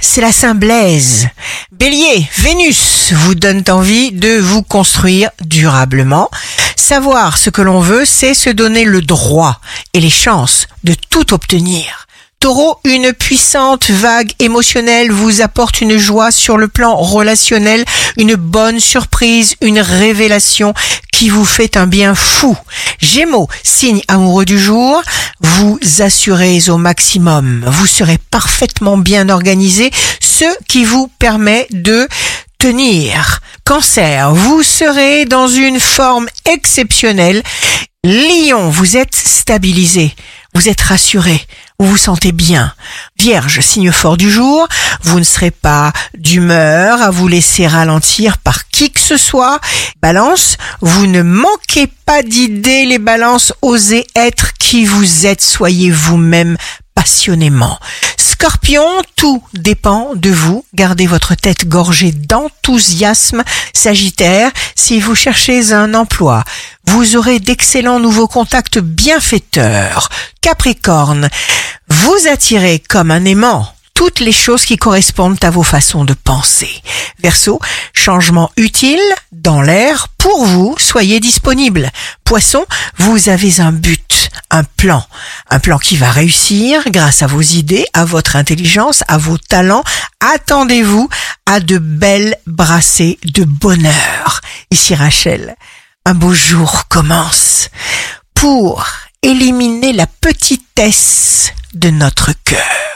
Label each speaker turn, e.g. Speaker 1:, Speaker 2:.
Speaker 1: c'est la Saint Blaise. Bélier, Vénus vous donne envie de vous construire durablement. Savoir ce que l'on veut, c'est se donner le droit et les chances de tout obtenir. Taureau, une puissante vague émotionnelle vous apporte une joie sur le plan relationnel, une bonne surprise, une révélation qui vous fait un bien fou. Gémeaux, signe amoureux du jour, vous assurez au maximum. Vous serez parfaitement bien organisé, ce qui vous permet de tenir. Cancer, vous serez dans une forme exceptionnelle. Lion, vous êtes stabilisé, vous êtes rassuré, vous vous sentez bien. Vierge, signe fort du jour, vous ne serez pas d'humeur à vous laisser ralentir par qui que ce soit. Balance, vous ne manquez pas d'idées, les balances, osez être qui vous êtes, soyez vous-même passionnément. Scorpion, tout dépend de vous. Gardez votre tête gorgée d'enthousiasme. Sagittaire, si vous cherchez un emploi, vous aurez d'excellents nouveaux contacts bienfaiteurs. Capricorne, vous attirez comme un aimant toutes les choses qui correspondent à vos façons de penser. Verseau, changement utile dans l'air pour vous, soyez disponible. Poisson, vous avez un but, un plan, un plan qui va réussir grâce à vos idées, à votre intelligence, à vos talents. Attendez-vous à de belles brassées de bonheur. Ici Rachel, un beau jour commence pour éliminer la petitesse de notre cœur.